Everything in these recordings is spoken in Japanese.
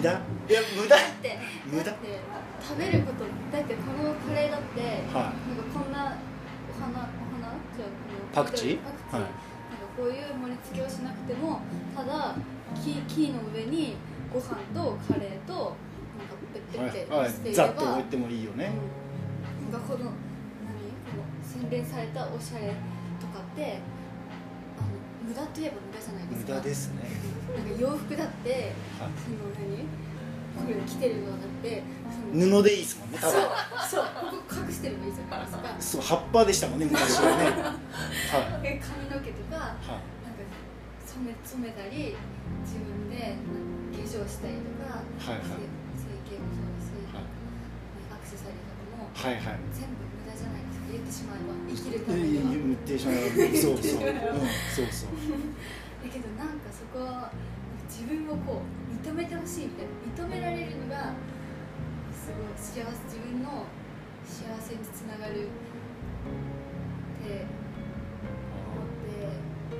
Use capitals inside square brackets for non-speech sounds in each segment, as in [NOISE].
無駄？いや無駄。だって無駄？だって食べることだってこのカレーだって、はなんかこんなお花お花？じゃあパクチー？パクチー、はい。なんかこういう盛り付けをしなくてもただ木木の上にご飯とカレーとなんかペッペッてはい、はい。していれば、ざっと置いてもいいよね、うん、なんかこの何？この洗練されたおしゃれとかって無駄といえば無駄じゃないですか。無駄ですね。なんか洋服だってはい。その何？これ着てるのだってその布でいいですもんね多分。そうここ隠してればいいじゃないですか。そう葉っぱでしたもんね昔はね。はい。で髪の毛とかはい。なんか染め染めたり自分で化粧したりとか、はいはい。整整形もそうだし、はい。アクセサリーとかもはいはい。全部言ってしまえば生きるために言ってしまうそうそう、うん、そうそう。だけどなんかそこは自分をこう。認めてほしいみたいな認められるのがすごい幸せ自分の幸せにつながるって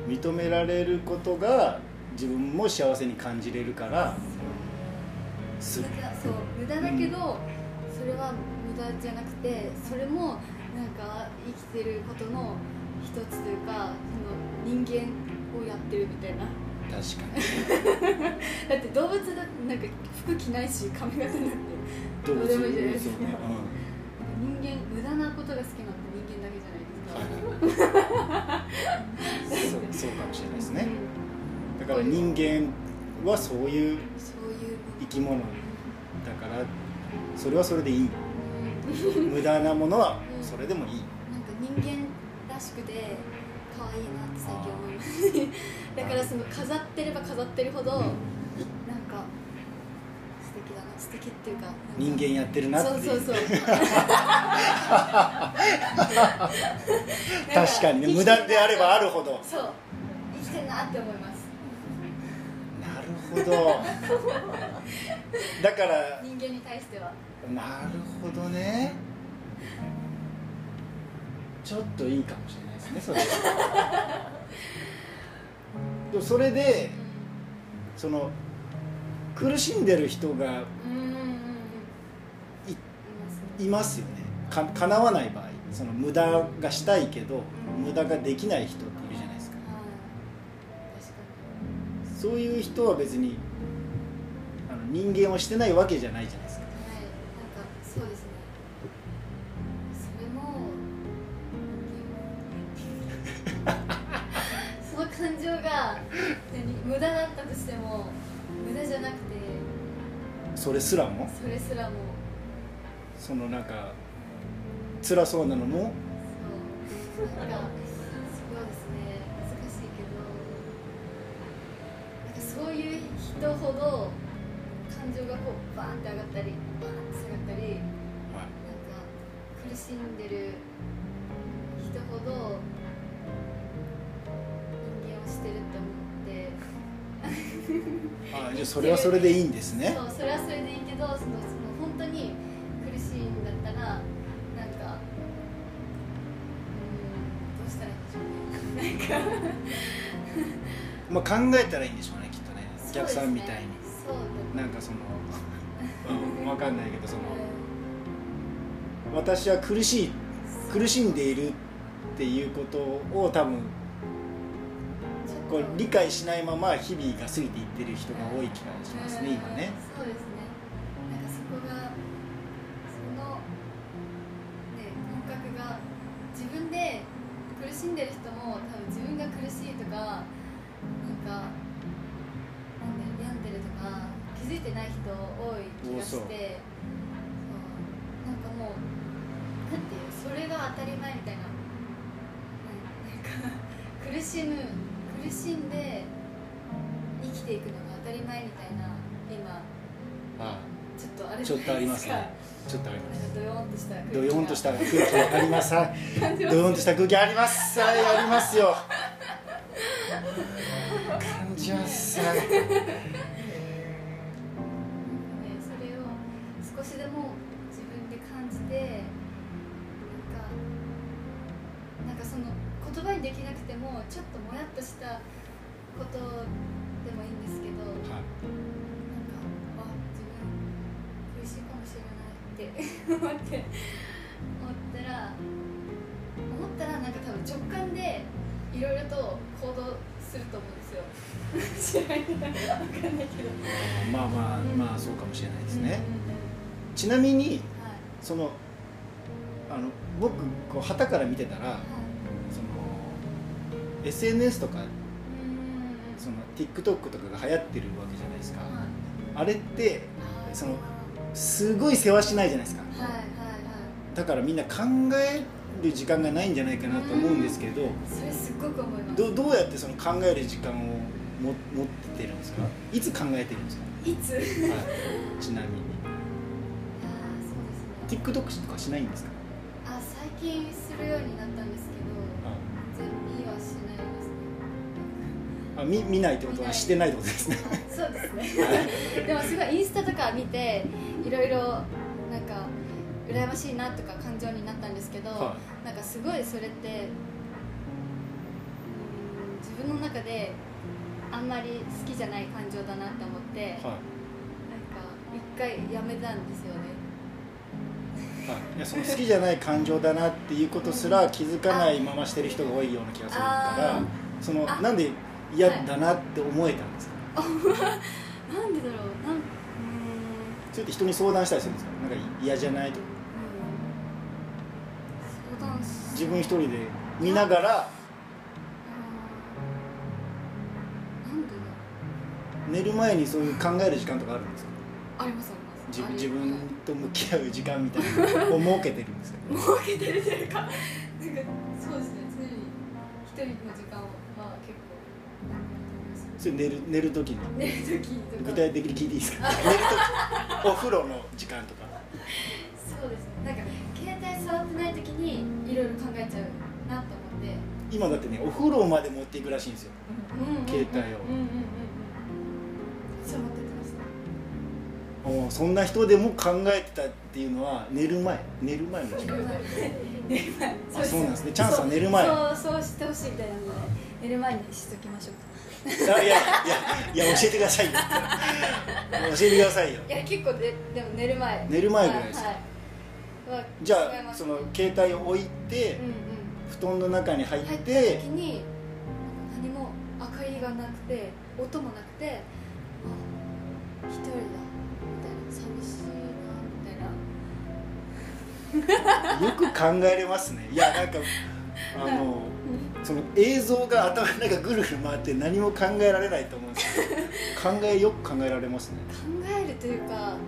思って認められることが自分も幸せに感じれるからそう。無駄だけど、それは無駄じゃなくてそれもなんか生きてることの一つというかその人間をやってるみたいな。確かに。[LAUGHS] だって動物だってなんか服着ないし髪型なんて。動どうでもいいじゃないですか。人間無駄なことが好きなのって人間だけじゃないうん、ですか、はい。[LAUGHS] そうそうかもしれないですね。だから人間はそういうそういう生き物だからそれはそれでいい。うん無駄なものはそれでもいい。なんか人間らしくて可愛いなって最近思います。[LAUGHS] だからその飾ってれば飾ってるほどなんか素敵だな素敵っていうか人間やってるなってそうそうそう。[LAUGHS] 確かにね無駄であればあるほど。そう。生きてんなって思います。なるほど。だから人間に対してはなるほどね。ちょっといいかもしれないですねそれ。は [LAUGHS] でもそれでその苦しんでる人がいいますよね。か叶わない場合。その無駄がしたいけどうん。無駄ができない人っているじゃないですか。そういう人は別にあの人間をしてないわけじゃないじゃないですかそうですね。それもその感情が何無駄だったとしても無駄じゃなくてそれすらも？それすらも。そのなんか辛そうなのも？そう。なんかそうですね。難しいけどなんかそういう人ほど感情がこうバーンって上がったりったりなんか苦しんでる人ほど人間をしてるって思って。あじゃあそれはそれでいいんですね。[LAUGHS] そうそれはそれでいいけどそのその本当に苦しいんだったらなんかうんどうしたらいいんでしょうね。なんか。まあ考えたらいいんでしょうねきっとね。お客さんみたいに、そうだなんかその、うん、分かんないけどその私は苦しい苦しんでいるっていうことを多分こう理解しないまま日々が過ぎていってる人が多い気がしますね今ね。そうですね。づいてない人多い気がしてそう。なんかもうなんていうそれが当たり前みたいななんか苦しむ苦しんで生きていくのが当たり前みたいな今あちょっとあ。れちょっとありますじゃないねちょっとありますドヨーンとした空気が。ドヨーンとした空気あります。は [LAUGHS] いドヨーンとした空気あります。はいありますよ。[LAUGHS] 感じます言葉にできなくてもちょっともやっとしたことでもいいんですけどなんかはいあ思って思ったら思ったらなんか多分直感でいろいろと行動すると思うんですよ。知らない分かんないけど。まあまあうんまあそうかもしれないですね、うん。ちなみにはい。そのあの僕こう旗から見てたらはい SNS とかその TikTok とかが流行ってるわけじゃないですか、はい。あれってそのすごい世話しないじゃないですか。だからみんな考える時間がないんじゃないかなと思うんですけどそれすっごく思います。どどうやってその考える時間をも持ってるんですか？いつ考えてるんですか、いつ？はい、ちなみに。そうですね。TikTok とかしないんですか？あ最近するようになったんですあ見見ないってことはしてないってことですね。あそうですね。[LAUGHS] でもすごいインスタとか見ていろいろなんか羨ましいなとか感情になったんですけど、はなんかすごいそれってうん自分の中であんまり好きじゃない感情だなって思って、い、はなんか一回やめたんですよね。い。やその好きじゃない感情だなっていうことすら気づかないまましてる人が多いような気がするからあそのあ。なんで嫌だなって思えたんですか、[LAUGHS] なんでだろう。なんうそれって人に相談したりするんですか？なんか嫌じゃないとか。ーん。相談し自分一人で見ながら。寝る前にそういう考える時間とかあるんですか？うありますあります。自あり自分と向き合う時間みたいなのを [LAUGHS] 設けてるんですか？[LAUGHS] 設けてるというかなんかそうですね。常に一人の時間は結構それ寝る寝る時に。寝る時とか。具体的に聞いていいですか？[LAUGHS] 寝る時。お風呂の時間とか。そうですね。なんか携帯触ってない時にいろいろ考えちゃうなと思って。今だってねお風呂まで持っていくらしいんですよ。うんうんうん携帯をうんうんうんうん。そう持ってましたおうそんな人でも考えてたっていうのは寝る前。寝る前の時間。寝る前。あそうなんですね。チャンスは寝る前。そうそうしてほしいみたいなので寝る前にしときましょうあいやいやいや教えてくださいよ。教えてくださいよ。いや結構ででも寝る前。寝る前ぐらいですかはい。はい。じゃあその携帯を置いてうんうん。布団の中に入っ入ったて時に何も明かりがなくて音もなくてあ一人だ。みたいな。寂しいなみたいな。[LAUGHS] よく考えれますね。いやなんかあのその映像が頭の中ぐるぐる回って何も考えられないと思うんですけど考えよく考えられますね。考えるというかなんかなんか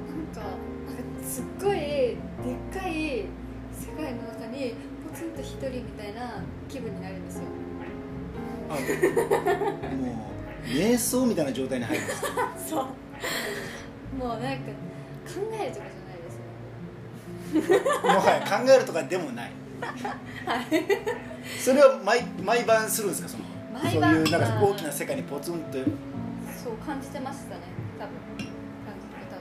すっごいでっかい世界の中にポツンと一人みたいな気分になるんですよ。あもう瞑想みたいな状態に入るんです。[LAUGHS] そう。もうなんか考えるとかじゃないですねもはや考えるとかでもない [LAUGHS] それは毎毎晩するんですか？そのそういうなんか大きな世界にポツンと。そう感じてましたね。多分。感じてた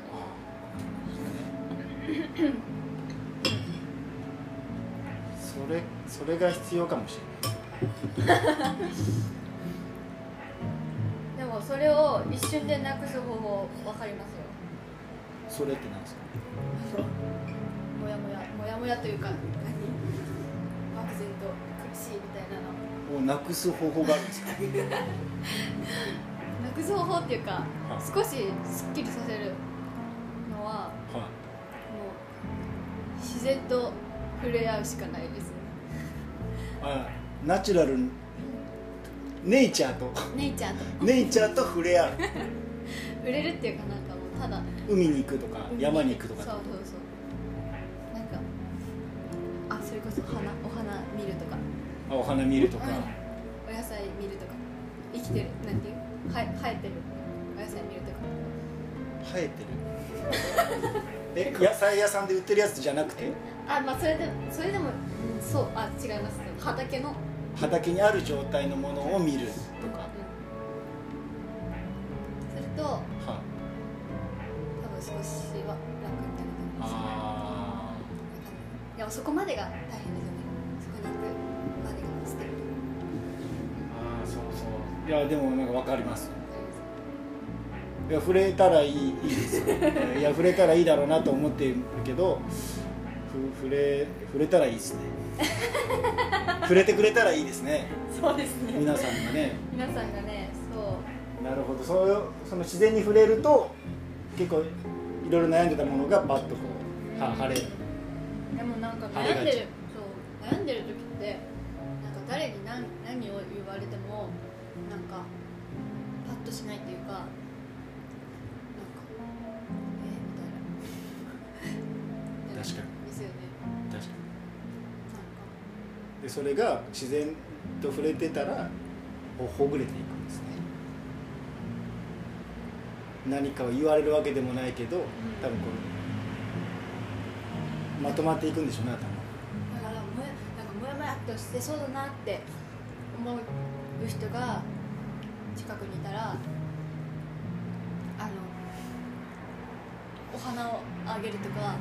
それそれが必要かもしれないでもそれを一瞬でなくす方法分かりますよそれって何ですかもやもやもやもやというかをなくす方法があるんですかなくす方法っていうかはい少しすっきりさせるのははもう自然と触れ合うしかないですね。ナチュラルネイチャーと。ネイチャーと。ネイチャーと触れ合う。[LAUGHS] 触れるっていうかなんかもうただ海に行くとか海山に行くとか。そうそうそう。なんかあそれこそ花お花見るとかあお花見るとか、お野菜見るとか。生きてる。なんていう？は生えてる。お野菜見るとか。生えてる？[LAUGHS] え野菜屋さんで売ってるやつじゃなくて？あまあそれでそれでも、うんそうあ違います。畑の、うん、畑にある状態のものを見るとか、ます。いや触れたらいいいいですよ。いや触れたらいいだろうなと思ってるけどふ触れ触れたらいいですね。触れてくれたらいいですね。そうですね。皆さんがね。皆さんがねそう。なるほど。そうその自然に触れると結構いろいろ悩んでたものがパッとこうは晴れ。るでもなんか悩んでるそう悩んでる時ってなんか誰に何何を言われてもなんかパッとしないっていうかなんかえみたいな。確かに。ですよね。確かに。でそれが自然と触れてたらほほぐれていくんですね。何かを言われるわけでもないけど多分こうまとまっていくんでしょうね頭。だからもやなんかモヤモヤっとしてそうだなって思う人が近くにいたらあのお花をあげるとか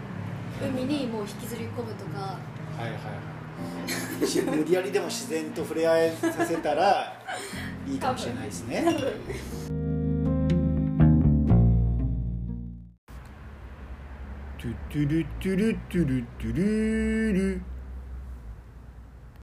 海にもう引きずり込むとか。はいはいはい。し無理やりでも自然と触れ合えさせたら [LAUGHS] いいかもしれないですね。トゥトゥルトゥルトゥルトゥルル